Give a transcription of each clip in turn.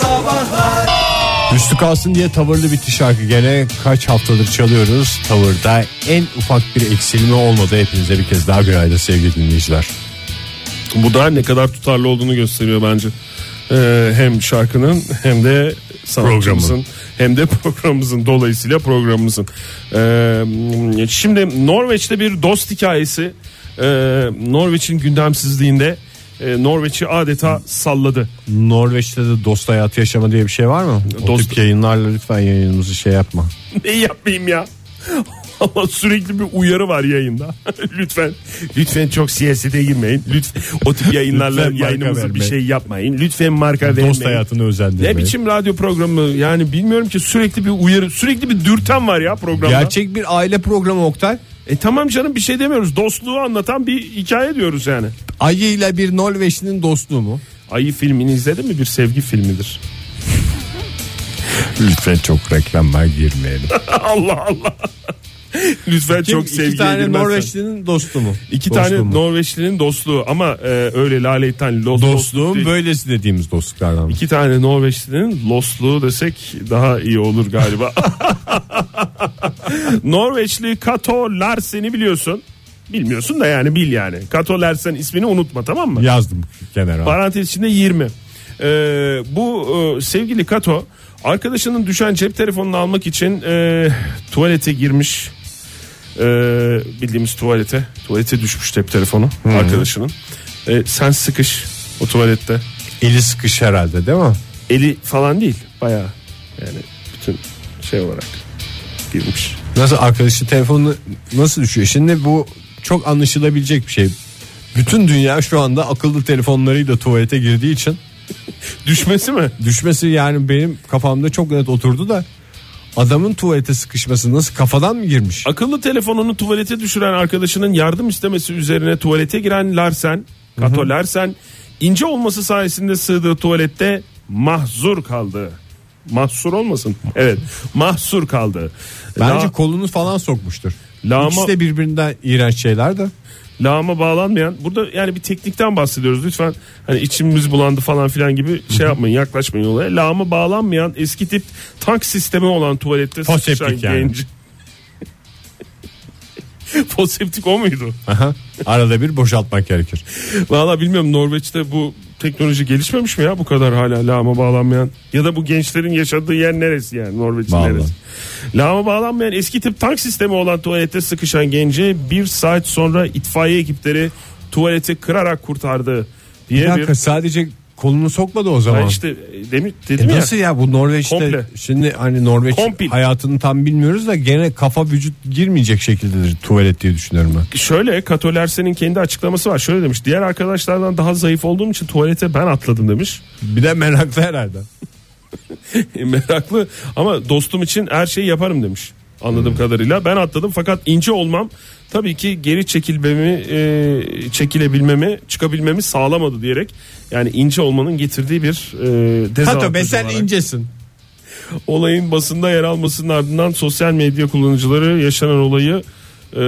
Sabahlar Üstü kalsın diye tavırlı bitti şarkı gene kaç haftadır çalıyoruz. Tavırda en ufak bir eksilme olmadı. Hepinize bir kez daha günaydın sevgili dinleyiciler. Bu da ne kadar tutarlı olduğunu gösteriyor bence. Ee, hem şarkının hem de sanatçımızın hem de programımızın dolayısıyla programımızın. Ee, şimdi Norveç'te bir dost hikayesi ee, Norveç'in gündemsizliğinde e, Norveç'i adeta salladı. Norveç'te de dost hayatı yaşama diye bir şey var mı? O Dost- tip yayınlarla lütfen yayınımızı şey yapma. Ne yapmayayım ya? Ama sürekli bir uyarı var yayında. lütfen lütfen çok siyasete girmeyin. Lütfen o tip yayınlarla yayınımızı bir şey yapmayın. Lütfen marka vermeyin. Dost hayatını özendirmeyin. Ne biçim radyo programı yani bilmiyorum ki sürekli bir uyarı sürekli bir dürten var ya programda. Gerçek bir aile programı Oktay. E tamam canım bir şey demiyoruz dostluğu anlatan bir hikaye diyoruz yani. Ayı ile bir Norveçlinin dostluğu mu? Ayı filmini izledin mi bir sevgi filmidir. Lütfen çok reklama girmeyelim. Allah Allah. Lütfen çok sevgiye İki tane girmezsen. Norveçlinin dostu mu? İki Dostluğu tane mu? Norveçlinin dostluğu ama e, öyle laleyten los, Dostluğun değil. böylesi dediğimiz dostluklardan. İki tane Norveçlinin losluğu desek daha iyi olur galiba. Norveçli Kato Larsen'i biliyorsun. Bilmiyorsun da yani bil yani. Kato Larsen ismini unutma tamam mı? Yazdım kenara. Parantez içinde 20. Ee, bu e, sevgili Kato arkadaşının düşen cep telefonunu almak için e, tuvalete girmiş. E, bildiğimiz tuvalete. Tuvalete düşmüş cep telefonu arkadaşının. E, sen sıkış o tuvalette. Eli sıkış herhalde değil mi? Eli falan değil bayağı yani bütün şey olarak girmiş. Nasıl arkadaşı telefonu nasıl düşüyor? Şimdi bu çok anlaşılabilecek bir şey. Bütün dünya şu anda akıllı telefonlarıyla tuvalete girdiği için Düşmesi mi? düşmesi yani benim kafamda çok net oturdu da adamın tuvalete sıkışması nasıl kafadan mı girmiş? Akıllı telefonunu tuvalete düşüren arkadaşının yardım istemesi üzerine tuvalete giren Larsen, Kato Larsen ince olması sayesinde sığdığı tuvalette mahzur kaldı. Mahsur olmasın? Evet. Mahsur kaldı. Bence La- kolunu falan sokmuştur. Lağma- İkisi de birbirinden iğrenç şeyler de. Lağıma bağlanmayan burada yani bir teknikten bahsediyoruz lütfen hani içimiz bulandı falan filan gibi şey yapmayın yaklaşmayın olaya lağıma bağlanmayan eski tip tank sistemi olan tuvalette Foseptik sıkışan yani. genç Foseptik o muydu? Aha. Arada bir boşaltmak gerekir. Valla bilmiyorum Norveç'te bu teknoloji gelişmemiş mi ya bu kadar hala lağıma bağlanmayan ya da bu gençlerin yaşadığı yer neresi yani Norveç'in Vallahi. neresi? Lağıma bağlanmayan eski tip tank sistemi olan tuvalette sıkışan genci bir saat sonra itfaiye ekipleri tuvaleti kırarak kurtardı diye Bir bir, dakika sadece kolunu sokmadı o zaman. Ben işte e, demin E dedim ya nasıl ya bu Norveç'te Komple. şimdi hani Norveç Kompil. hayatını tam bilmiyoruz da gene kafa vücut girmeyecek şekildedir tuvalet diye düşünüyorum ben. şöyle Kato Lersen'in kendi açıklaması var şöyle demiş diğer arkadaşlardan daha zayıf olduğum için tuvalete ben atladım demiş Bir de meraklı herhalde. E, meraklı ama dostum için her şeyi yaparım demiş anladığım Hmm. kadarıyla ben atladım fakat ince olmam tabii ki geri çekilmemi e, çekilebilmemi çıkabilmemi sağlamadı diyerek yani ince olmanın getirdiği bir e, dezavantaj Kato be sen olarak. incesin. olayın basında yer almasının ardından sosyal medya kullanıcıları yaşanan olayı e,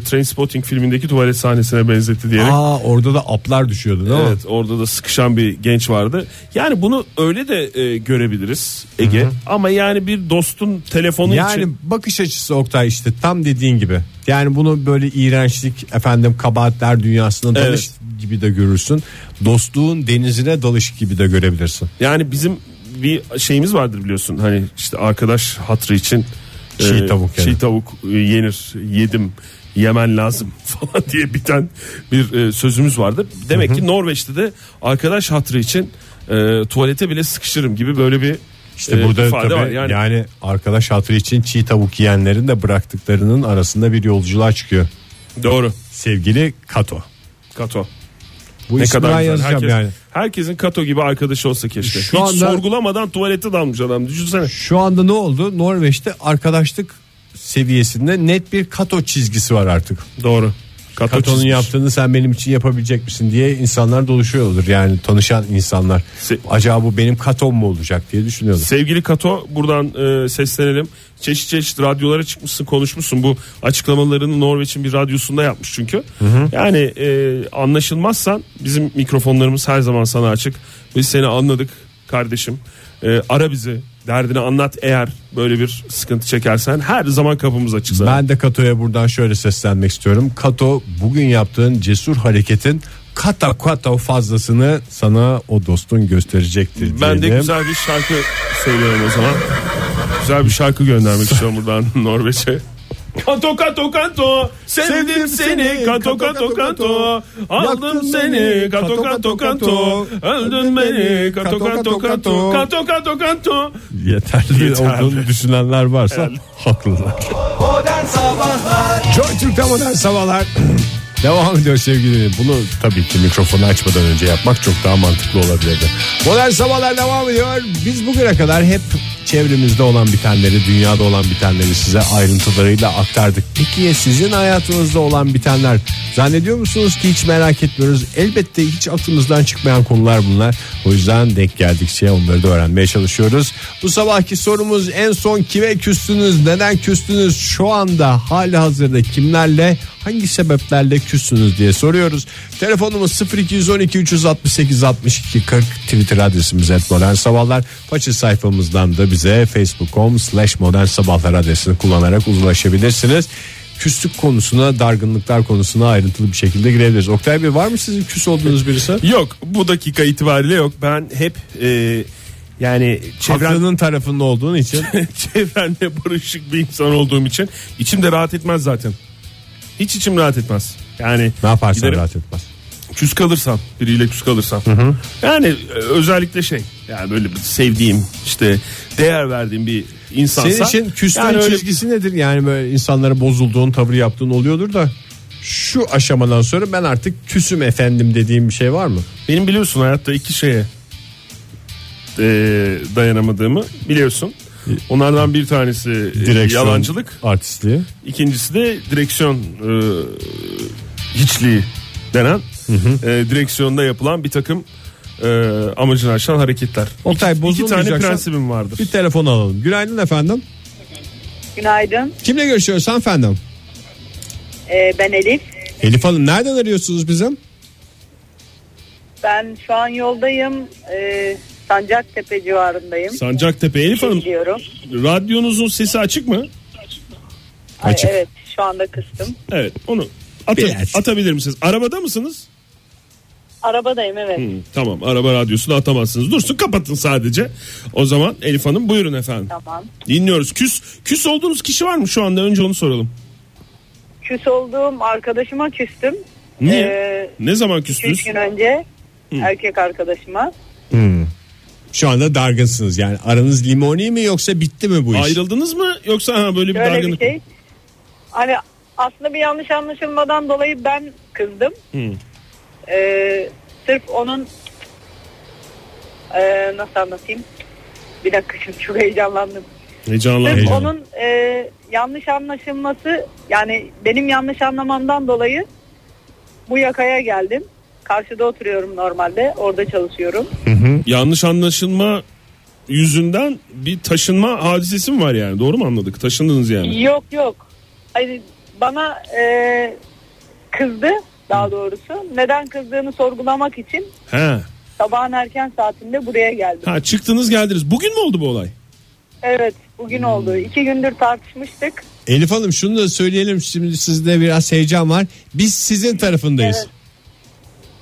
Trainspotting filmindeki tuvalet sahnesine benzetti diyerek Aa orada da aplar düşüyordu değil mi? Evet orada da sıkışan bir genç vardı. Yani bunu öyle de e, görebiliriz Ege. Ama yani bir dostun telefonu Yani için bakış açısı Oktay işte tam dediğin gibi. Yani bunu böyle iğrençlik efendim kabahatler dünyasına dalış gibi de görürsün. Dostluğun denizine dalış gibi de görebilirsin. yani bizim bir şeyimiz vardır biliyorsun. Hani işte arkadaş hatrı için Çiğ tavuk çiğ yani. tavuk e, yenir, yedim, yemen lazım falan diye biten bir e, sözümüz vardır. Demek ki Norveç'te de arkadaş hatrı için e, tuvalete bile sıkışırım gibi böyle bir İşte e, burada tabii var. yani, Yani, arkadaş hatırı için çiğ tavuk yiyenlerin de bıraktıklarının arasında bir yolculuğa çıkıyor. doğru. Sevgili Kato. Kato. Bu Ne kadar güzel. yazacağım Herkes, yani. Herkesin Kato gibi arkadaşı olsa keşke. Şu Hiç anda- sorgulamadan tuvalete dalmış adam. Düşünsene. Şu anda ne oldu? Norveç'te arkadaşlık seviyesinde net bir Kato çizgisi var artık. Doğru. Kato Kato'nun yaptığını sen benim için yapabilecek misin diye insanlar doluşuyor olur. Yani tanışan insanlar. Se- Acaba bu benim Katom mu olacak diye düşünüyorlar. Sevgili Kato buradan e, seslenelim. Çeşit çeşit radyolara çıkmışsın konuşmuşsun. Bu açıklamalarını Norveç'in bir radyosunda yapmış çünkü. Yani e, anlaşılmazsan bizim mikrofonlarımız her zaman sana açık. Biz seni anladık. kardeşim. E, ara bizi. Derdini anlat eğer böyle bir sıkıntı çekersen her zaman kapımız açık zaten. Ben de Kato'ya buradan şöyle seslenmek istiyorum. Kato bugün yaptığın cesur hareketin kata kata fazlasını sana o dostun gösterecektir Ben de diyelim. güzel bir şarkı söylüyorum o zaman. Güzel bir şarkı göndermek istiyorum buradan Norveç'e. Kanto kanto kanto sevdim seni. kanto kanto kanto aldım seni. kanto kanto kanto öldün beni. kanto kanto kanto kanto kanto kanto Yeterli, Yeterli. olduğunu düşünenler varsa haklılar. Modern Sabahlar. Joy Türk'te modern sabahlar. Devam ediyor sevgili. Bunu tabii ki mikrofonu açmadan önce yapmak çok daha mantıklı olabilirdi. Modern sabahlar devam ediyor. Biz bugüne kadar hep çevremizde olan bitenleri, dünyada olan bitenleri size ayrıntılarıyla aktardık. Peki ya sizin hayatınızda olan bitenler? Zannediyor musunuz ki hiç merak etmiyoruz? Elbette hiç aklımızdan çıkmayan konular bunlar. O yüzden denk geldikçe onları da öğrenmeye çalışıyoruz. Bu sabahki sorumuz en son kime küstünüz, neden küstünüz, şu anda hali hazırda kimlerle, hangi sebeplerle küstünüz diye soruyoruz. Telefonumuz 0212 368 62 40 Twitter adresimiz et modern sabahlar. Façı sayfamızdan da bize facebook.com slash modern sabahlar adresini kullanarak ulaşabilirsiniz. Küslük konusuna, dargınlıklar konusuna ayrıntılı bir şekilde girebiliriz. Oktay Bey var mı sizin küs olduğunuz birisi? Yok bu dakika itibariyle yok ben hep e, yani çevren, Haklının tarafında olduğun için çevrende barışık bir insan olduğum için içim de rahat etmez zaten. Hiç içim rahat etmez. Yani ne yaparsan giderim, rahat etmez. küs kalırsam biriyle küs kalırsam yani e, özellikle şey yani böyle sevdiğim işte değer verdiğim bir insansa Senin için küslüğün yani öyle- çizgisi nedir? Yani böyle insanlara bozulduğun, tavır yaptığın oluyordur da şu aşamadan sonra ben artık küsüm efendim dediğim bir şey var mı? benim biliyorsun hayatta iki şeye e, dayanamadığımı biliyorsun. Onlardan bir tanesi e, yalancılık, artistliği. ikincisi de direksiyon e, hiçliği denen e, direksiyonda yapılan bir takım e, amacını aşan hareketler. Oktay, iki, iki tane prensibim vardır. Bir telefon alalım. Günaydın efendim. Günaydın. Kimle görüşüyoruz efendim? Ee, ben Elif. Elif Hanım nereden arıyorsunuz bizim? Ben şu an yoldayım. Ee, Sancaktepe civarındayım. Sancaktepe Elif Hanım Gidiyorum. radyonuzun sesi açık mı? Ay, Açık. evet şu anda kıstım. Evet onu ata- Biraz. atabilir misiniz? Arabada mısınız? Arabadayım evet. Hı, tamam araba radyosunu atamazsınız. Dursun kapatın sadece. O zaman Elif Hanım buyurun efendim. Tamam. Dinliyoruz. Küs küs olduğunuz kişi var mı şu anda? Önce onu soralım. Küs olduğum arkadaşıma küstüm. Niye? Ee, ne zaman 3 küstünüz? gün önce erkek arkadaşıma. Şu anda dargınsınız yani aranız limoni mi yoksa bitti mi bu iş? Ayrıldınız mı yoksa ha, böyle bir Böyle bir dargınlık? şey. Hani aslında bir yanlış anlaşılmadan dolayı ben kızdım. Hı. Ee, sırf onun ee, nasıl anlatayım? Bir dakika şimdi çok heyecanlandım. Heyecanlandım. Sırf Heyecan. onun e, yanlış anlaşılması yani benim yanlış anlamamdan dolayı bu yakaya geldim. Karşıda oturuyorum normalde. Orada çalışıyorum. Yanlış anlaşılma yüzünden bir taşınma hadisesi mi var yani? Doğru mu anladık? Taşındınız yani. Yok yok. Hani bana e, kızdı daha doğrusu. Neden kızdığını sorgulamak için He. sabahın erken saatinde buraya geldim. Ha çıktınız geldiniz. Bugün mü oldu bu olay? Evet bugün oldu. İki gündür tartışmıştık. Elif Hanım şunu da söyleyelim şimdi sizde biraz heyecan var. Biz sizin tarafındayız. Evet.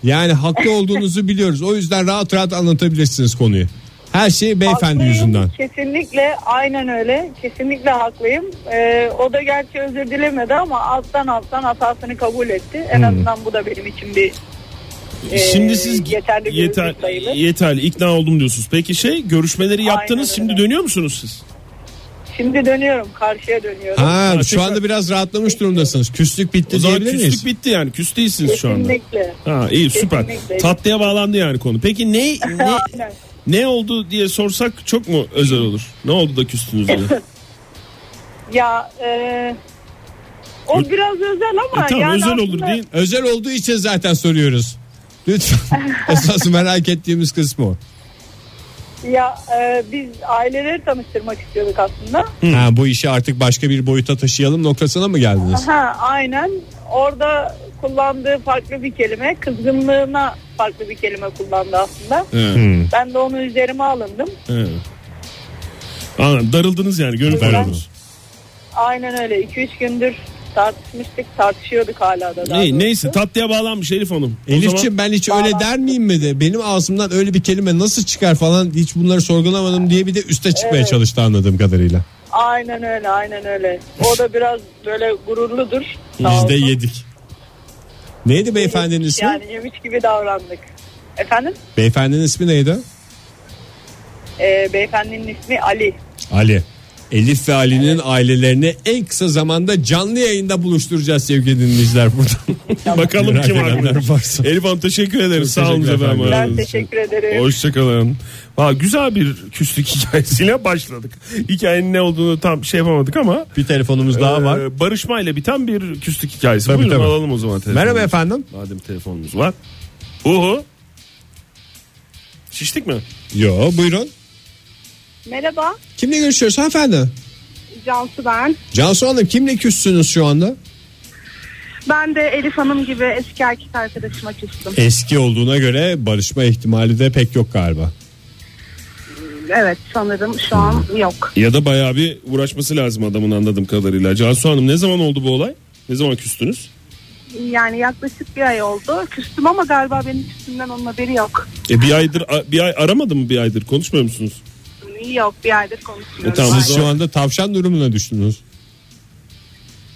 Yani haklı olduğunuzu biliyoruz. O yüzden rahat rahat anlatabilirsiniz konuyu. Her şey beyefendi Haklıyım. yüzünden. Kesinlikle aynen öyle. Kesinlikle haklıyım. Ee, o da gerçi özür dilemedi ama alttan alttan hatasını kabul etti. En azından bu da benim için bir Ee, Şimdi siz yeterli yeter, yeterli ikna oldum diyorsunuz. Peki şey görüşmeleri yaptınız. öyle. Şimdi dönüyor musunuz siz? Şimdi dönüyorum. Karşıya dönüyorum. Ha, Ha, şu anda biraz rahatlamış durumdasınız. Küslük bitti O zaman diyebilir küslük miyiz? bitti yani. Küs değilsiniz şu anda. Kesinlikle. Ha iyi süper. Kesinlikle. Tatlıya bağlandı yani konu. Peki ne ne Aynen. ne oldu diye sorsak çok mu özel olur? Ne oldu da küstünüz diye. Ya e, o biraz özel ama E, tamam yani özel olur aslında- değil. Özel olduğu için zaten soruyoruz. Lütfen. Esas merak ettiğimiz kısmı o. Ya e, biz aileleri tanıştırmak istiyorduk aslında. Ha, bu işi artık başka bir boyuta taşıyalım noktasına mı geldiniz? Ha aynen. Orada kullandığı farklı bir kelime, kızgınlığına farklı bir kelime kullandı aslında. He, Ben de onu üzerime alındım. he. Anladım. Darıldınız yani. Gönül Ben- darıldınız. Aynen öyle. 2-3 gündür tartışmıştık, tartışıyorduk hala da. doğrusu. neyse tatlıya bağlanmış Elif Hanım. O Elif'ciğim zaman- ben hiç öyle der miyim mi de benim ağzımdan öyle bir kelime nasıl çıkar falan hiç bunları sorgulamadım diye bir de üste çıkmaya Evet. çalıştı anladığım kadarıyla. Aynen öyle, aynen öyle. O da biraz böyle gururludur. Biz de yedik. Neydi beyefendinin ismi? Yani yemiş gibi davrandık. Efendim? Beyefendinin ismi neydi? Ee, beyefendinin ismi Ali. Ali. Elif ve Ali'nin ailelerini en kısa zamanda canlı yayında buluşturacağız sevgili dinleyiciler buradan. Bakalım Merak kim haklı. varsa. Elif Hanım teşekkür ederiz. Sağ olun efendim. Ben teşekkür ederim. Hoşçakalın. Valla güzel bir küslük hikayesiyle başladık. Hikayenin ne olduğunu tam şey yapamadık ama Bir telefonumuz daha var. e, barışmayla biten bir küslük hikayesi. Tabii, Buyurun tabii. alalım o zaman telefonumuzu. Merhaba efendim. Madem telefonumuz var. Uhu. Şiştik mi? Yo buyurun. Merhaba, Kimle görüşüyoruz hanımefendi? Cansu ben. Cansu Hanım kimle küssünüz şu anda? Ben de Elif Hanım gibi eski erkek arkadaşıma küstüm. Eski olduğuna göre barışma ihtimali de pek yok galiba. Evet sanırım şu an yok. Ya da bayağı bir uğraşması lazım adamın anladığım kadarıyla. Cansu Hanım ne zaman oldu bu olay? Ne zaman küstünüz? Yani yaklaşık bir ay oldu. Küstüm ama galiba benim küstümden onun haberi yok. E bir aydır bir ay aramadı mı bir aydır konuşmuyor musunuz? Yok bir aydır konuşmuyoruz. E, tamam, zaman- şu anda tavşan durumuna düştünüz.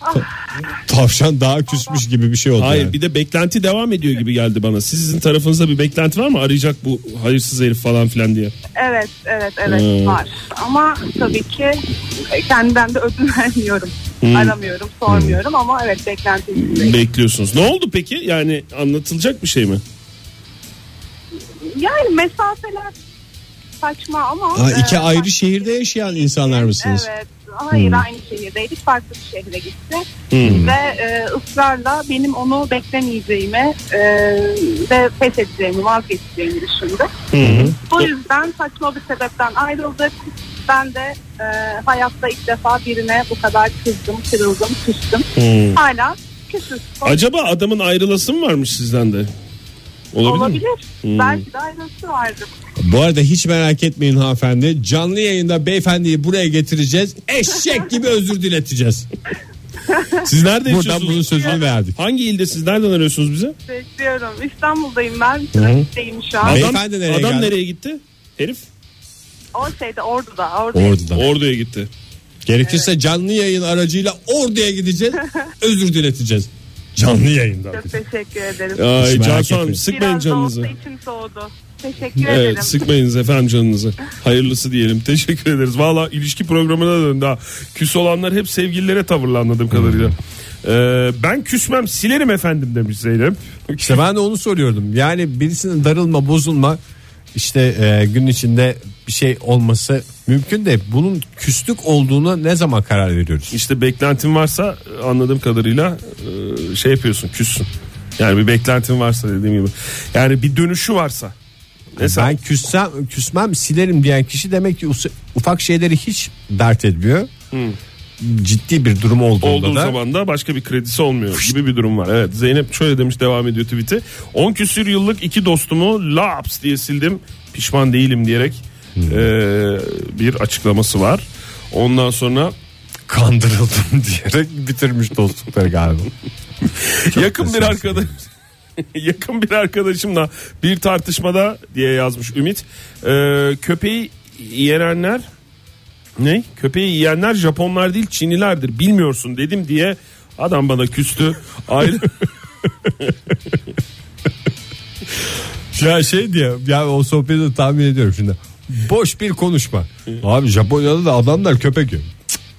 Ah. Tavşan daha küsmüş gibi bir şey oldu. Hayır yani. bir de beklenti devam ediyor gibi geldi bana. Sizin tarafınızda bir beklenti var mı? Arayacak bu hayırsız herif falan filan diye. Evet evet evet Hmm. var. Ama tabii ki kendimden de ödün vermiyorum. Hmm. Aramıyorum sormuyorum ama evet beklenti içindeyim. Bekliyorsunuz. Ne oldu peki? Yani anlatılacak bir şey mi? Yani mesafeler saçma ama. Ha, iki e, ayrı şehirde yaşayan insanlar mısınız? Evet. Hayır Hmm. aynı şehirdeydik. Farklı bir şehre gitti. Ve e, ısrarla benim onu beklemeyeceğimi e, ve pes edeceğimi, vazgeçeceğimi düşündü. Bu yüzden saçma bir sebepten ayrıldık. Ben de e, hayatta ilk defa birine bu kadar kızdım, kırıldım, küstüm. Hala küsüz. Acaba adamın ayrılası mı varmış sizden de? Olabilir, mi? Olabilir. Hmm. Belki de ayrılısı vardır. Bu arada hiç merak etmeyin hanımefendi. Canlı yayında beyefendiyi buraya getireceğiz. Eşek gibi özür dileteceğiz. Siz nerede Buradan yaşıyorsunuz? bunun sözünü verdik. Hangi ilde siz nereden arıyorsunuz bize? Bekliyorum. İstanbul'dayım ben. Trafikteyim şu an. Beyefendi nereye adam geldi? nereye gitti? Herif O şeyde Ordu'da. Ordu'da. Ordu'da. Ordu'ya gitti. Gerekirse canlı yayın aracıyla Ordu'ya gideceğiz. özür dileteceğiz. Canlı yayında. Çok teşekkür ederim. Ay merak Cansu Hanım etmeyin. sıkmayın Biraz da canınızı. olsa içim soğudu. Teşekkür Evet ederim. sıkmayınız efendim canınızı. Hayırlısı diyelim. Teşekkür ederiz. Valla ilişki programına döndü ha. Küs olanlar hep sevgililere tavırlı anladığım kadarıyla. Ee, ben küsmem silerim efendim demiş Zeynep. İşte ben de onu soruyordum. Yani birisinin darılma, bozulma işte e, gün içinde bir şey olması mümkün de bunun küslük olduğuna ne zaman karar veriyoruz? İşte beklentin varsa anladığım kadarıyla e, şey yapıyorsun küssün. Yani bir beklentin varsa dediğim gibi. Yani bir dönüşü varsa. Mesela Ben küssem, küsmem silerim diyen kişi demek ki ufak şeyleri hiç dert etmiyor. Ciddi bir durum olduğunda olduğu da zaman da başka bir kredisi olmuyor gibi bir durum var. Evet Zeynep şöyle demiş devam ediyor tweet'i. 10 küsür yıllık iki dostumu laps diye sildim pişman değilim diyerek Hmm. e, bir açıklaması var. Ondan sonra kandırıldım diyerek bitirmiş dostlukları galiba. yakın bir arkadaş yakın bir arkadaşımla bir tartışmada diye yazmış Ümit. E, köpeği yenenler ne? Köpeği yiyenler Japonlar değil Çinlilerdir bilmiyorsun dedim diye adam bana küstü. Ayrı Ya şey diye ya o sohbeti tahmin ediyorum şimdi. Boş bir konuşma. Abi Japonya'da da adamlar köpek yiyor.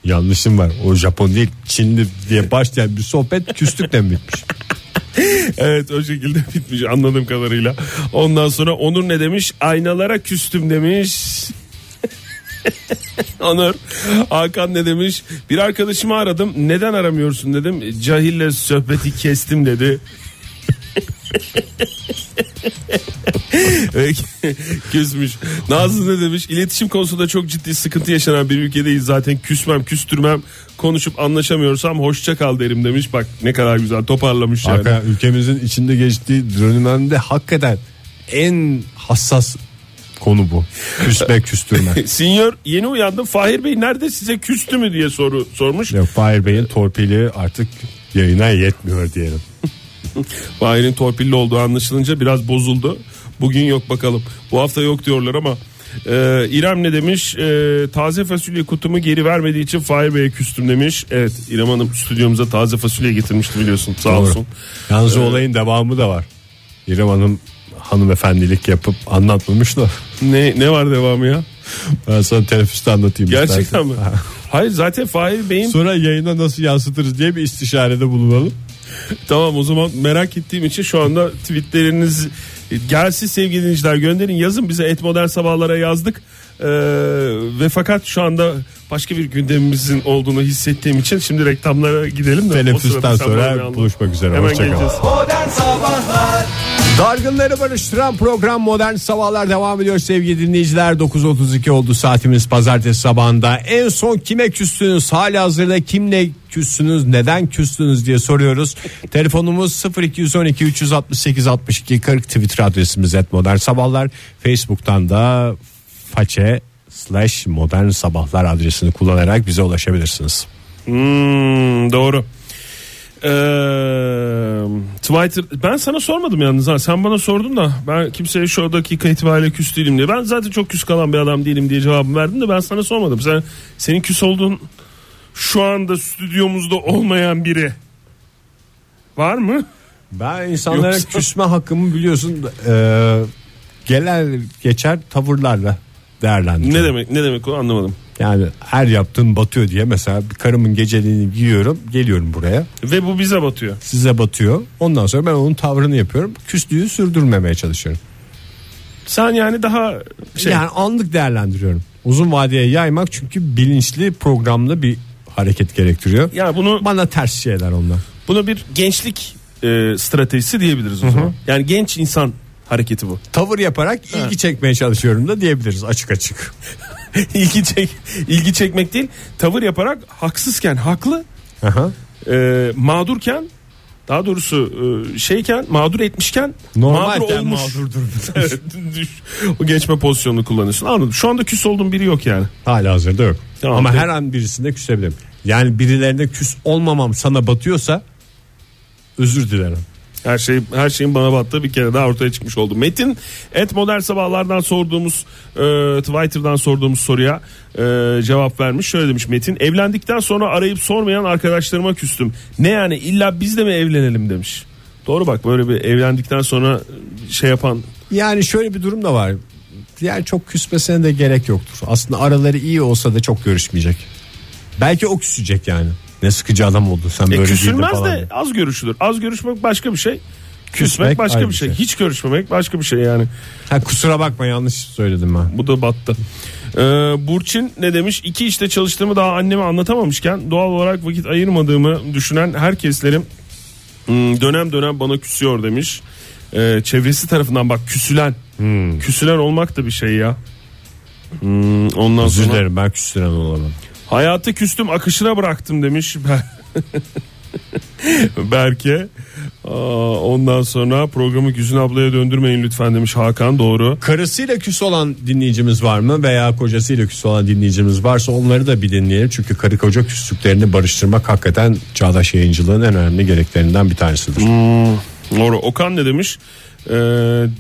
Yanlışım var. O Japon değil Çinli diye başlayan bir sohbet küslükle bitmiş. Evet o şekilde bitmiş anladığım kadarıyla. Ondan sonra Onur ne demiş? Aynalara küstüm demiş. Onur. Hakan ne demiş? Bir arkadaşımı aradım. Neden aramıyorsun dedim. Cahille sohbeti kestim dedi. Küsmüş. Nazlı ne demiş? İletişim konusunda çok ciddi sıkıntı yaşanan bir ülkedeyiz zaten. Küsmem, küstürmem, konuşup anlaşamıyorsam hoşça kal derim demiş. Bak ne kadar güzel toparlamış yani. Hakikaten ülkemizin içinde geçtiği dönemde hakikaten en hassas konu bu. Küsme küstürme. Sinyor yeni uyandım. Fahir Bey nerede size küstü mü diye soru sormuş. Yok Fahir Bey'in torpili artık yayına yetmiyor diyelim. Fahir'in torpilli olduğu anlaşılınca biraz bozuldu. Bugün yok bakalım. Bu hafta yok diyorlar ama ee, İrem ne demiş? Ee, taze fasulye kutumu geri vermediği için Fahir Bey'e küstüm demiş. Evet İrem Hanım stüdyomuza taze fasulye getirmişti biliyorsun sağ Doğru. olsun. Yalnız o olayın devamı da var. İrem Hanım hanımefendilik yapıp anlatmamış da Ne ne var devamı ya? ben sana teneffüste anlatayım. Gerçekten istersen. mi? Hayır zaten Fahir Bey'in Sonra yayına nasıl yansıtırız diye bir istişarede bulunalım. Tamam o zaman merak ettiğim için şu anda tweetleriniz gelsin sevgili dinleyiciler gönderin yazın bize et modern sabahlara yazdık. Ee, ve fakat şu anda başka bir gündemimizin olduğunu hissettiğim için şimdi reklamlara gidelim de. Teneffüsten sonra buluşmak üzere. Hemen Hoşçakalın. Dargınları barıştıran program Modern Sabahlar devam ediyor sevgili dinleyiciler. 9.32 oldu saatimiz pazartesi sabahında. En son kime küstünüz? Hali hazırda kimle küstünüz? Neden küstünüz diye soruyoruz. Telefonumuz 0212 368 62 40 Twitter adresimiz et Modern Sabahlar. Facebook'tan da façe slash modern sabahlar adresini kullanarak bize ulaşabilirsiniz. Hmm, doğru. Ee, Twitter ben sana sormadım yalnız ha sen bana sordun da ben kimseye şu dakika itibariyle küs değilim diye ben zaten çok küs kalan bir adam değilim diye cevabımı verdim de ben sana sormadım sen senin küs olduğun şu anda stüdyomuzda olmayan biri var mı? Ben insanlara Yoksa- küsme hakkımı biliyorsun e, gelen geçer tavırlarla değerlendiriyorum. Ne demek ne demek o anlamadım. Yani her yaptığın batıyor diye mesela bir karımın geceliğini giyiyorum geliyorum buraya Ve bu bize batıyor. size batıyor ondan sonra ben onun tavrını yapıyorum küslüğü sürdürmemeye çalışıyorum. Sen yani daha şey Yani anlık değerlendiriyorum. Uzun vadeye yaymak çünkü bilinçli programlı bir hareket gerektiriyor. ya bunu Bana ters şeyler onlar. bunu bir gençlik e, stratejisi diyebiliriz o zaman. Yani genç insan hareketi bu. Tavır yaparak ilgi çekmeye çalışıyorum da diyebiliriz açık açık. ilgi çek ilgi çekmek değil, tavır yaparak haksızken haklı, Aha. e, mağdurken daha doğrusu e, şeyken mağdur etmişken mağdur Normalden olmuş. mağdurdur. Evet, o geçme pozisyonunu kullanıyorsun. Anladım. Şu anda küs olduğum biri yok yani. Hala hazırda yok. Tamam, Ama peki. her an birisinde küsebilirim. Yani birilerine küs olmamam sana batıyorsa özür dilerim. Her şey her şeyin bana battığı bir kere daha ortaya çıkmış oldu. Metin et modern sabahlardan sorduğumuz e, Twitter'dan sorduğumuz soruya e, cevap vermiş. Şöyle demiş Metin. Evlendikten sonra arayıp sormayan arkadaşlarıma küstüm. Ne yani illa biz de mi evlenelim demiş. Doğru bak böyle bir evlendikten sonra şey yapan Yani şöyle bir durum da var. Yani çok küsmesine de gerek yoktur. Aslında araları iyi olsa da çok görüşmeyecek. Belki o küsecek yani. Ne sıkıcı adam oldu sen e, böyle değildin küsülmez de az görüşülür. Az görüşmek başka bir şey. Küsmek, Küsmek başka bir şey. şey. Hiç görüşmemek başka bir şey yani. Ha, kusura bakma yanlış söyledim ben. Bu da battı. Ee, Burçin ne demiş? İki işte çalıştığımı daha anneme anlatamamışken doğal olarak vakit ayırmadığımı düşünen herkeslerim hmm, dönem dönem bana küsüyor demiş. Ee, çevresi tarafından bak küsülen. Küsülen olmak da bir şey ya. Hmm, ondan Özür sonra dilerim ben küstüren olamam. Hayatı küstüm akışına bıraktım demiş. Berke. Aa, ondan sonra programı Güzin ablaya döndürmeyin lütfen demiş Hakan doğru. Karısıyla küs olan dinleyicimiz var mı veya kocasıyla küs olan dinleyicimiz varsa onları da bir dinleyelim. Çünkü karı koca küslüklerini barıştırmak hakikaten çağdaş yayıncılığın en önemli gereklerinden bir tanesidir. Doğru. Okan ne demiş? Ee,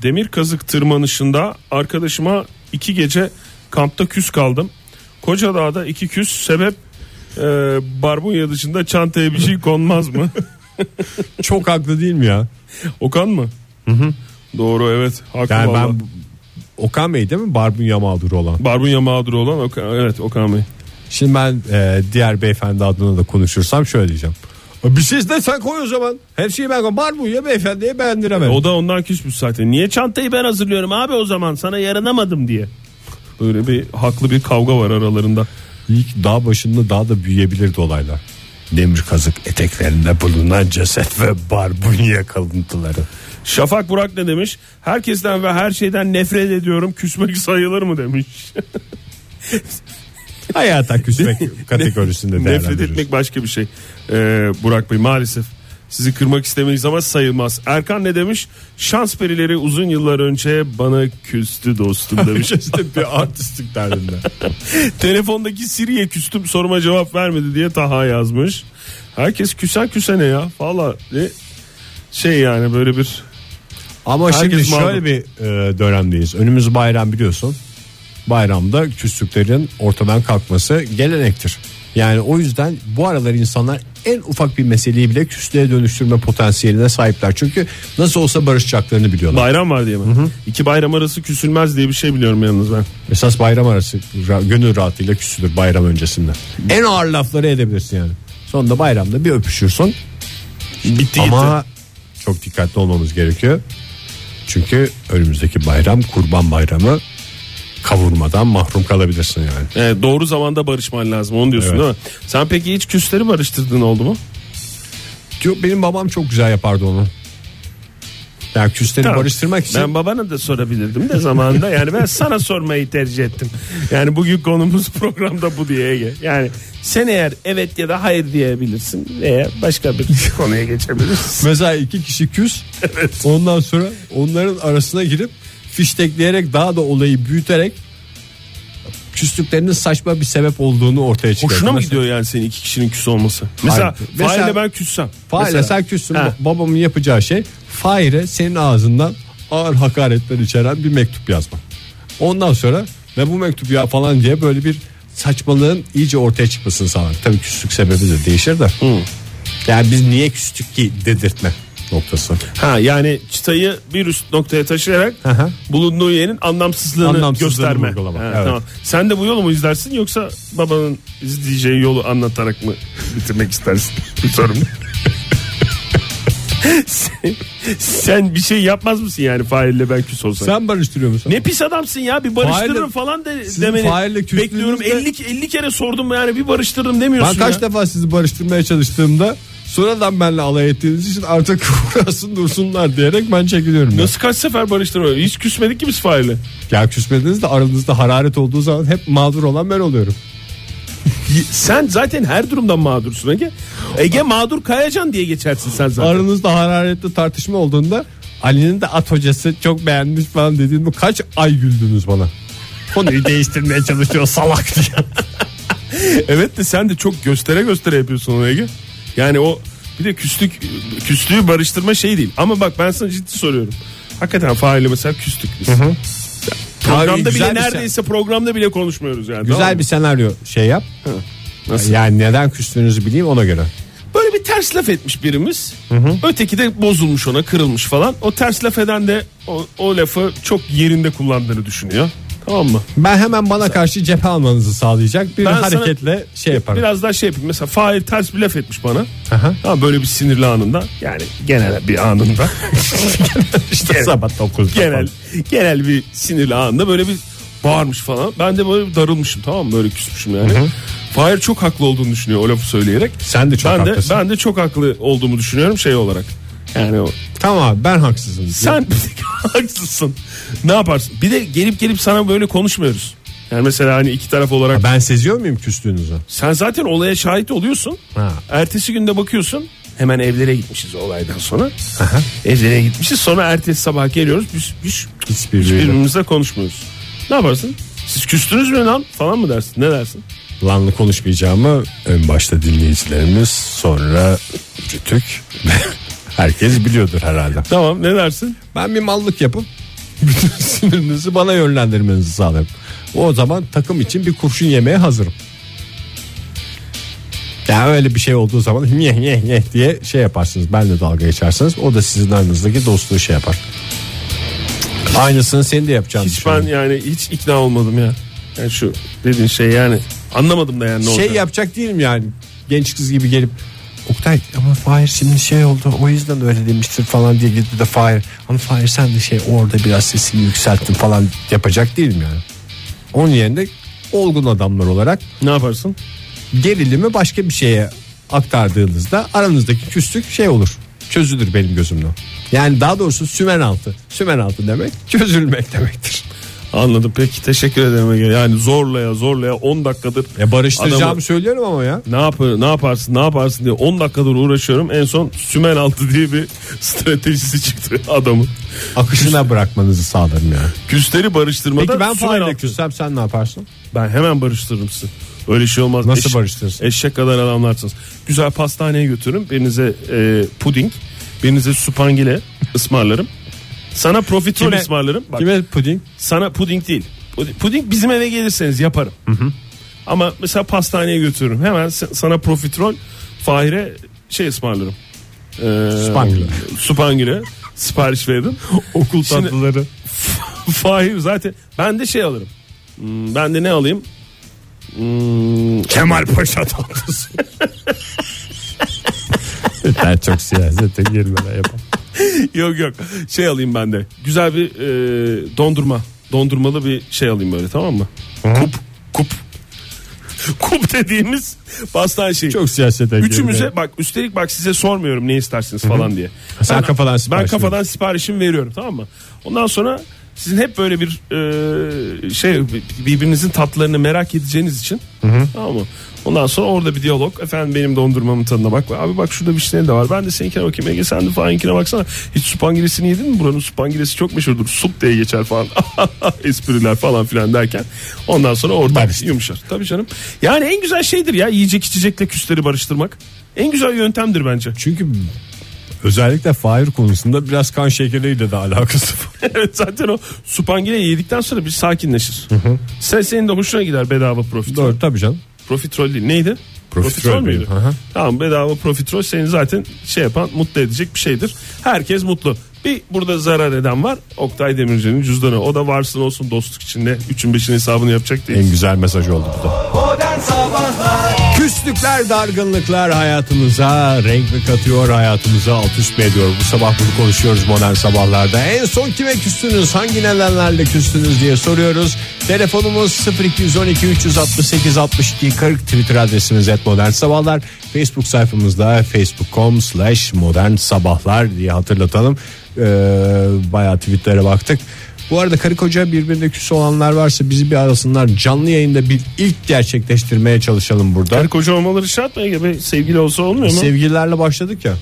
demir kazık tırmanışında arkadaşıma iki gece kampta küs kaldım. Koca Dağ'da iki küs sebep e, barbunya dışında çantaya bir şey konmaz mı? Çok haklı değil mi ya? Okan mı? Doğru evet. Haklı Yani vallahi. ben Okan Bey değil mi barbunya mağduru olan? Barbunya mağduru olan Okan, evet Okan Bey. Şimdi ben e, diğer beyefendi adına da konuşursam şöyle diyeceğim. Bir şey de sen koy o zaman. Her şeyi ben koy. Barbunya beyefendiye beğendiremedim. O da ondan küsmüş zaten. Niye çantayı ben hazırlıyorum abi o zaman sana yaranamadım diye. Böyle bir haklı bir kavga var aralarında. İlk dağ başında daha da büyüyebilirdi olaylar. demir kazık eteklerinde bulunan ceset ve barbunya kalıntıları. Şafak Burak ne demiş? Herkesten ve her şeyden nefret ediyorum. Küsmek sayılır mı demiş. Hayata küsmek kategorisinde Nefret etmek başka bir şey. Ee, Burak Bey maalesef. Sizi kırmak istemeyiz ama sayılmaz. Erkan ne demiş? Şans perileri uzun yıllar önce bana küstü dostum demiş. işte bir artistlik derdinde. Telefondaki Siri'ye küstüm soruma cevap vermedi diye Taha yazmış. Herkes küsen küsene ya. Valla ne şey yani böyle bir Ama Herkes şimdi şöyle mağdur. bir e, dönemdeyiz. Önümüz bayram biliyorsun. Bayramda küslüklerin ortadan kalkması gelenektir. Yani o yüzden bu aralar insanlar en ufak bir meseleyi bile küslüğe dönüştürme potansiyeline sahipler. Çünkü nasıl olsa barışacaklarını biliyorlar. bayram var diye mi? İki bayram arası küsülmez diye bir şey biliyorum yalnız ben. Esas bayram arası ra- gönül rahatıyla küsülür bayram öncesinde. En ağır lafları edebilirsin yani. Sonunda bayramda bir öpüşürsün. Bitti Ama çok dikkatli olmamız gerekiyor. Çünkü önümüzdeki bayram kurban bayramı kavurmadan mahrum kalabilirsin yani. Evet, doğru zamanda barışman lazım onu diyorsun Evet. değil mi? Sen peki hiç küsleri barıştırdığın oldu mu? Diyor, benim babam çok güzel yapardı onu. Yani küsleri Tamam. barıştırmak için Ben babana da sorabilirdim de zamanında. Yani ben sana sormayı tercih ettim. Yani bugün konumuz programda bu diye Ege. Yani sen eğer evet ya da hayır diyebilirsin veya başka bir konuya geçebilirsin. mesela iki kişi küs ondan sonra onların arasına girip fiştekleyerek daha da olayı büyüterek küslüklerinin saçma bir sebep olduğunu ortaya çıkarıyor. Hoşuna mı gidiyor yani senin iki kişinin küs olması? Mesela Fahir'le ben küssem. Fahir'le sen küssün Ha. babamın yapacağı şey Fahir'e senin ağzından ağır hakaretler içeren bir mektup yazma. Ondan sonra ve bu mektup ya falan diye böyle bir saçmalığın iyice ortaya çıkmasını sağlar. Tabii küslük sebebi de değişir de. Yani biz niye küstük ki dedirtme noktası. Ha yani çıtayı bir üst noktaya taşıyarak Aha. bulunduğu yerin anlamsızlığını, Anlamsızlığını gösterme. Ha, evet. tamam. Sen de bu yolu mu izlersin yoksa babanın izleyeceği yolu anlatarak mı bitirmek istersin? Bir sorum. sen, sen bir şey yapmaz mısın yani Fahir'le ben küs olsam? Sen barıştırıyor musun? Ne pis adamsın ya bir barıştırırım Fahir'le- falan de, demeni Fahir'le bekliyorum 50 50 kere sordum yani bir barıştırırım Ben demiyorsun kaç ya. defa sizi barıştırmaya çalıştığımda sonradan benimle alay ettiğiniz için artık uğraşsın dursunlar diyerek ben çekiliyorum. Nasıl kaç sefer barıştırma? Hiç küsmedik ki biz Fahir'le. Ya küsmediniz de aranızda hararet olduğu zaman hep mağdur olan ben oluyorum. Sen zaten her durumdan mağdursun Ege. Ege mağdur kayacan diye geçersin sen zaten. Aranızda hararetli tartışma olduğunda Ali'nin de at hocası çok beğenmiş falan dediğinde kaç ay güldünüz bana. Konuyu değiştirmeye çalışıyor salak diye. Evet de sen de çok göstere göstere yapıyorsun onu Ege. Yani o bir de küslük küslüğü barıştırma şey değil. Ama bak ben sana ciddi soruyorum. Hakikaten Fahir'le mesela küstük biz. Programda Abi, bile neredeyse programda bile konuşmuyoruz yani. Güzel tamam bir senaryo şey yap. Nasıl? Yani neden küstüğünüzü bileyim ona göre. Böyle bir ters laf etmiş birimiz. Öteki de bozulmuş ona kırılmış falan. O ters laf eden de o, o lafı çok yerinde kullandığını düşünüyor. Tamam mı? Ben hemen bana karşı cephe almanızı sağlayacak bir Ben sana- hareketle şey yaparım. Biraz daha şey yapayım. Mesela Fahir ters bir laf etmiş bana. Aha. Ama böyle bir sinirli anında. Yani genel bir anında. İşte sabah 9'da genel genel bir sinirli anında böyle bir bağırmış falan. Ben de böyle bir darılmışım tamam mı? Böyle küsmüşüm yani. Fahir çok haklı olduğunu düşünüyor o lafı söyleyerek. Sen de çok ben de haklısın. ben de çok haklı olduğumu düşünüyorum şey olarak. Yani o Tamam abi ben haksızım. sen haksızsın. Ne yaparsın? Bir de gelip gelip sana böyle konuşmuyoruz. Yani mesela hani iki taraf olarak Ben seziyor muyum küstüğünüzü? sen zaten olaya şahit oluyorsun. Ha. Ertesi günde bakıyorsun hemen evlere gitmişiz olaydan sonra. Evlere gitmişiz sonra ertesi sabah geliyoruz biz, biz Hiçbiriyle. birbirimizle konuşmuyoruz. Ne yaparsın? Siz küstünüz mü lan falan mı dersin? Ne dersin? Lanlı konuşmayacağımı ön başta dinleyicilerimiz sonra Rütük herkes biliyordur herhalde. Tamam ne dersin? Ben bir mallık yapıp bütün sinirinizi bana yönlendirmenizi sağlarım. O zaman takım için bir kurşun yemeye hazırım. Yani öyle bir şey olduğu zaman ye ye ye diye şey yaparsınız. Ben de dalga geçersiniz. O da sizin aranızdaki dostluğu şey yapar. Aynısını senin de yapacağını Hiç ben yani hiç ikna olmadım ya. Yani şu dediğin şey yani anlamadım da yani ne Şey olacak. yapacak değilim yani. Genç kız gibi gelip Oktay ama Fahir şimdi şey oldu o yüzden öyle demiştir falan diye gitti de Fahir ama Fahir sen de şey orada biraz sesini yükselttin falan yapacak değilim yani. Onun yerine olgun adamlar olarak Ne yaparsın? gerilimi başka bir şeye aktardığınızda aranızdaki küslük şey olur. Çözülür benim gözümde. Yani daha doğrusu sümen altı. Sümen altı demek çözülmek demektir. Anladım peki teşekkür ederim Ege. Yani zorlaya zorlaya 10 dakikadır E barıştıracağımı adamı söylüyorum ama ya. ne yapar ne yaparsın ne yaparsın diye 10 dakikadır uğraşıyorum. En son sümen altı diye bir stratejisi çıktı adamın. Akışına bırakmanızı sağlarım yani. Küsleri barıştırmada Peki ben Fahir'le küssem sen ne yaparsın? Ben hemen barıştırırım sizi. Öyle şey olmaz. Nasıl barıştırırsın? Eşek kadar adamlarsınız. Güzel pastaneye götürürüm. Birinize e, puding, birinize supangile ısmarlarım. Sana profiterol ısmarlarım. Bak, Kime puding? Sana puding değil. Puding, puding bizim eve gelirseniz yaparım. Ama mesela pastaneye götürürüm. Hemen sana profiterol, Fahir'e şey ısmarlarım. Ee, Supangile. Supangile. Sipariş verdim. Okul Şimdi- tatlıları. Fahir zaten ben de şey alırım. Hmm, ben de ne alayım? Hmm, Kemal Paşa tatlısı. ben çok siyasete girmeden yapamam. yok yok şey alayım ben de. Güzel bir e, dondurma. Dondurmalı bir şey alayım böyle tamam mı? Kup kup. Kup dediğimiz pastane şeyi. Çok siyasete Üçümüze girmeden. bak üstelik bak size sormuyorum ne istersiniz falan diye. Sen kafadan Ben sipariş kafadan siparişimi veriyorum tamam mı? Ondan sonra sizin hep böyle bir e, şey birbirinizin tatlarını merak edeceğiniz için tamam mı? Ondan sonra orada bir diyalog. Efendim benim dondurmamın tadına bak. Abi bak şurada vişneli de var. Ben de seninkine bakayım. Ege sen de fahininkine baksana. Hiç supangilesini yedin mi? Buranın supangilesi çok meşhurdur. Sup diye geçer falan. Espriler falan filan derken. Ondan sonra orada yumuşar. Tabii canım. Yani en güzel şeydir ya yiyecek içecekle küsleri barıştırmak. En güzel yöntemdir bence. Çünkü özellikle Fahir konusunda biraz kan şekeriyle de alakası var. evet zaten o supangileyi yedikten sonra bir sakinleşir. Sen senin de hoşuna gider bedava profiterol. Doğru tabii canım. Profiterol değil. Neydi? Profiterol müydü? benim, hı hı. Tamam bedava profiterol seni zaten şey yapan mutlu edecek bir şeydir. Herkes mutlu. Bir burada zarar eden var. Oktay Demirci'nin cüzdanı. O da varsın olsun dostluk içinde. Üçün beşin hesabını yapacak değil. En güzel mesaj oldu bu da. Modern Sabahlar Küslükler, dargınlıklar hayatımıza renk mi katıyor, hayatımıza alt üst mü ediyor? Bu sabah bunu konuşuyoruz modern sabahlarda. En son kime küstünüz, hangi nedenlerle küstünüz diye soruyoruz. Telefonumuz 0212 368 62 40 Twitter adresimiz et modern sabahlar. Facebook sayfamızda facebook.com slash modern sabahlar diye hatırlatalım. Ee, bayağı tweetlere baktık. Bu arada karı koca birbirine küs olanlar varsa bizi bir arasınlar. Canlı yayında bir ilk gerçekleştirmeye çalışalım burada. Karı koca olmaları şart mı Ege Bey? Sevgili olsa olmuyor mu? Sevgililerle başladık ya.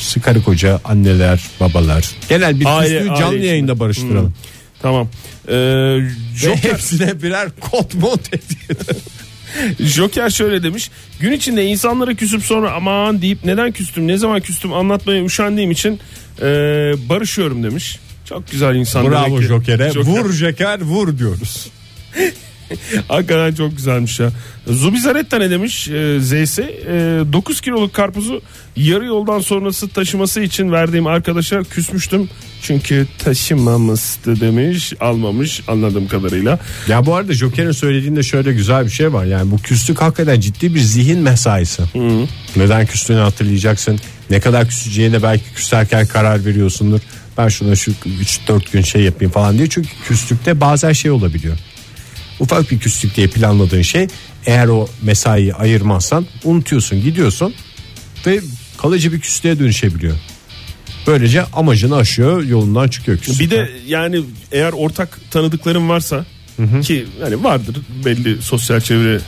İşte Karı koca, anneler, babalar. Genel bir Aile- küslüğü aile canlı içinde. yayında barıştıralım. Tamam. Ee, Ve Joker, hepsine birer kot mont. Joker şöyle demiş. Gün içinde insanlara küsüp sonra aman deyip neden küstüm ne zaman küstüm anlatmaya üşendiğim için ee, barışıyorum demiş. Çok güzel insan. Bravo. Joker'e. Joker. Vur Joker vur diyoruz. Hakikaten çok güzelmiş ya. Zubizarreta ne demiş e, Z'si? E, 9 kiloluk karpuzu yarı yoldan sonrası taşıması için verdiğim arkadaşa küsmüştüm. Çünkü taşımamıştı demiş almamış anladığım kadarıyla. Ya bu arada Joker'in söylediğinde şöyle güzel bir şey var. Yani bu küslük hakikaten ciddi bir zihin mesaisi. Neden küstüğünü hatırlayacaksın. Ne kadar küseceğine belki küserken karar veriyorsundur. Ben şuna şu 3-4 gün şey yapayım falan diye. Çünkü küslükte bazen şey olabiliyor. Ufak bir küslük diye planladığın şey eğer o mesaiyi ayırmazsan unutuyorsun gidiyorsun ve kalıcı bir küslüğe dönüşebiliyor. Böylece amacını aşıyor yolundan çıkıyor küslük. Bir de yani eğer ortak tanıdıklarım varsa ki hani vardır belli sosyal çevrenin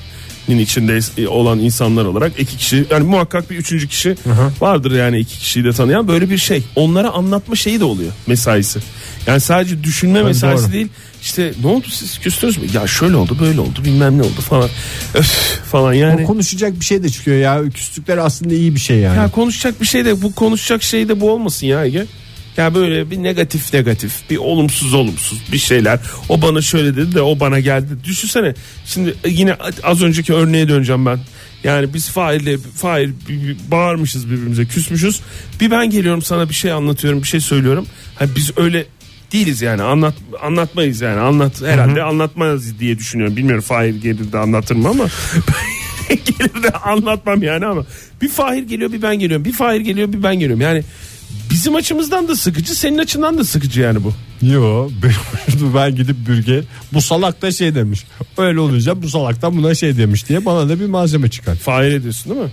içinde olan insanlar olarak iki kişi yani muhakkak bir üçüncü kişi vardır yani iki kişiyi de tanıyan böyle bir şey onlara anlatma şeyi de oluyor mesaisi. Yani sadece düşünme mesaisi doğru. değil işte ne oldu siz küstünüz mü ya şöyle oldu böyle oldu bilmem ne oldu falan öf falan yani. O konuşacak bir şey de çıkıyor ya. Küslükler aslında iyi bir şey yani. Ya konuşacak bir şey de bu konuşacak şey de bu olmasın ya Ege. Ya böyle bir negatif negatif bir olumsuz olumsuz bir şeyler. O bana şöyle dedi de o bana geldi. Düşünsene şimdi yine az önceki örneğe döneceğim ben. Yani biz Fahir'le Fahir bağırmışız birbirimize küsmüşüz. Bir ben geliyorum sana bir şey anlatıyorum bir şey söylüyorum. Ha biz öyle değiliz yani anlat anlatmayız yani anlat herhalde anlatmayız diye düşünüyorum. Bilmiyorum Fahir gelir de anlatır mı ama gelir de anlatmam yani ama bir Fahir geliyor bir ben geliyorum bir Fahir geliyor bir ben geliyorum yani bizim açımızdan da sıkıcı senin açından da sıkıcı yani bu. Yo ben gidip bürge bu salak da şey demiş. Öyle olunca bu salaktan buna şey demiş diye bana da bir malzeme çıkar. Fahir ediyorsun değil mi?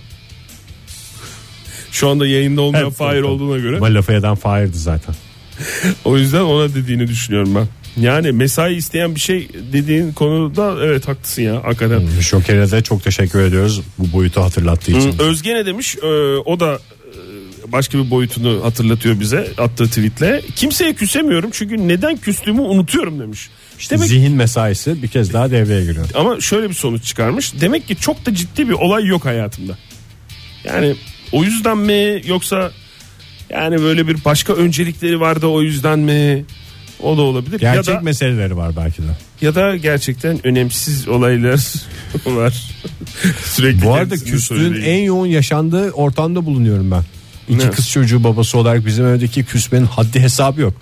Şu anda yayında olmayan Evet, Fahir evet. olduğuna göre. Eden Fahir'di zaten. O yüzden ona dediğini düşünüyorum ben. Yani mesai isteyen bir şey dediğin konuda evet haklısın ya hakikaten. Şoker'e de çok teşekkür ediyoruz bu boyutu hatırlattığı için. Özge ne demiş? Ee, o da başka bir boyutunu hatırlatıyor bize attığı tweetle. Kimseye küsemiyorum çünkü neden küstüğümü unutuyorum demiş. İşte demek Zihin mesaisi bir kez daha devreye giriyor. ama şöyle bir sonuç çıkarmış. Demek ki çok da ciddi bir olay yok hayatımda. Yani o yüzden mi yoksa yani böyle bir başka öncelikleri vardı o yüzden mi? O da olabilir. Gerçek ya da meseleleri var belki de. ya da gerçekten önemsiz olaylar var. Sürekli Bu arada söylediği. en yoğun yaşandığı ortamda bulunuyorum ben. İki Ne? kız çocuğu babası olarak bizim evdeki küsmenin haddi hesabı yok.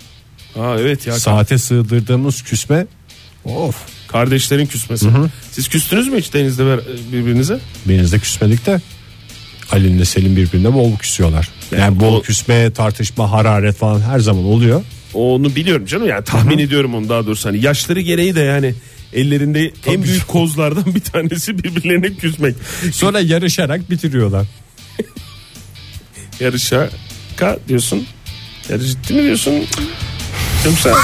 Ha evet ya Saate sığdırdığımız küsme of kardeşlerin küsmesi. Siz küstünüz mü hiç denizde birbirinize? Denizde küsmedik de Ali ile Selim birbirine bol küsüyorlar. Yani, Yani bol o- küsme, tartışma, hararet falan her zaman oluyor. Onu biliyorum canım yani tahmin ediyorum onu daha doğrusu hani yaşları gereği de yani ellerinde en büyük kozlardan bir tanesi birbirlerine küsmek. Sonra yarışarak bitiriyorlar. Yarışa ka diyorsun. Yarış ciddi mi diyorsun? Yoksa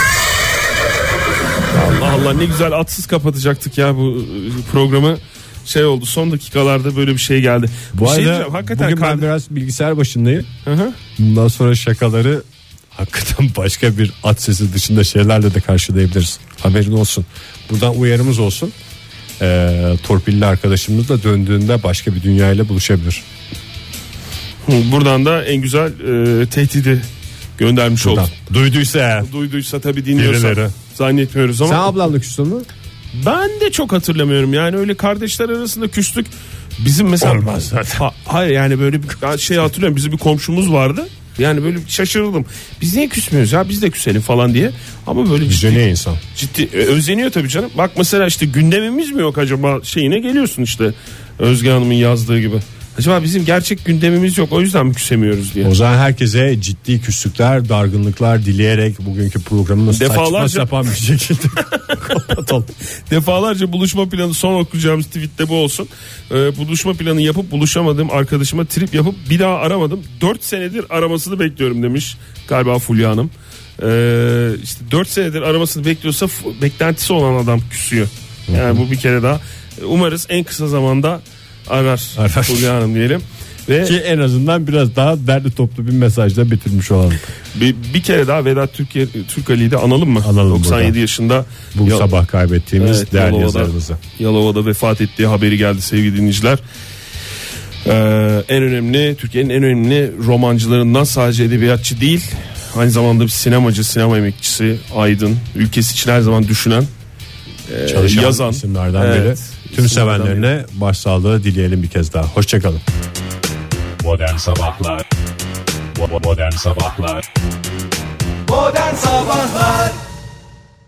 Allah Allah ne güzel atsız kapatacaktık ya bu programı. Şey oldu son dakikalarda böyle bir şey geldi. Bu Bir şey arada diyeceğim, hakikaten bugün ben biraz bilgisayar başındayım. Hı hı. Bundan sonra şakaları hakikaten başka bir at sesi dışında şeylerle de karşılayabiliriz. Haberin olsun. Buradan uyarımız olsun. Ee, torpilli arkadaşımız da döndüğünde başka bir dünyayla buluşabilir. Buradan da en güzel e, tehdidi göndermiş Buradan. olduk. Duyduysa eğer. Duyduysa tabii dinliyorsa Birileri. zannetmiyoruz ama Sen ablanla küstün mü? ben de çok hatırlamıyorum yani öyle kardeşler arasında küslük bizim mesela Olmaz zaten. Ha- hayır yani böyle bir şey hatırlıyorum bizim bir komşumuz vardı yani böyle bir şaşırdım biz niye küsmüyoruz ya biz de küselim falan diye ama böyle ciddi, Vizyoner insan. ciddi e, özeniyor tabii canım bak mesela işte gündemimiz mi yok acaba şeyine geliyorsun işte Özge Hanım'ın yazdığı gibi acaba bizim gerçek gündemimiz yok o yüzden mi küsemiyoruz diye O zaman herkese ciddi küslükler, dargınlıklar dileyerek bugünkü programını saçma Defalarca- sapan bir şekilde kapatalım. Defalarca buluşma planı son okuyacağımız tweette bu olsun. Ee, buluşma planı yapıp buluşamadığım arkadaşıma trip yapıp bir daha aramadım. 4 senedir aramasını bekliyorum demiş galiba Fulya Hanım. Ee, işte 4 senedir aramasını bekliyorsa beklentisi olan adam küsüyor. Yani bu bir kere daha. Umarız en kısa zamanda arar, Arar. Fulya Hanım diyelim. Ve Ki en azından biraz daha derli toplu bir mesajla bitirmiş olalım. bir, bir kere daha Vedat Türkiye Türk Ali'yi de analım mı? Analım 97 burada. yaşında Bu Ya- sabah kaybettiğimiz Evet, değerli Yalova'da- yazarımızı. Yalova'da vefat ettiği haberi geldi sevgili dinleyiciler. Ee, en önemli Türkiye'nin en önemli romancılarından sadece edebiyatçı değil aynı zamanda bir sinemacı, sinema emekçisi, aydın, ülkesi için her zaman düşünen, e, yazan isimlerden Evet, biri. Tüm sevenlerine başsağlığı dileyelim bir kez daha. Hoşçakalın. Modern Sabahlar Modern Sabahlar Modern Sabahlar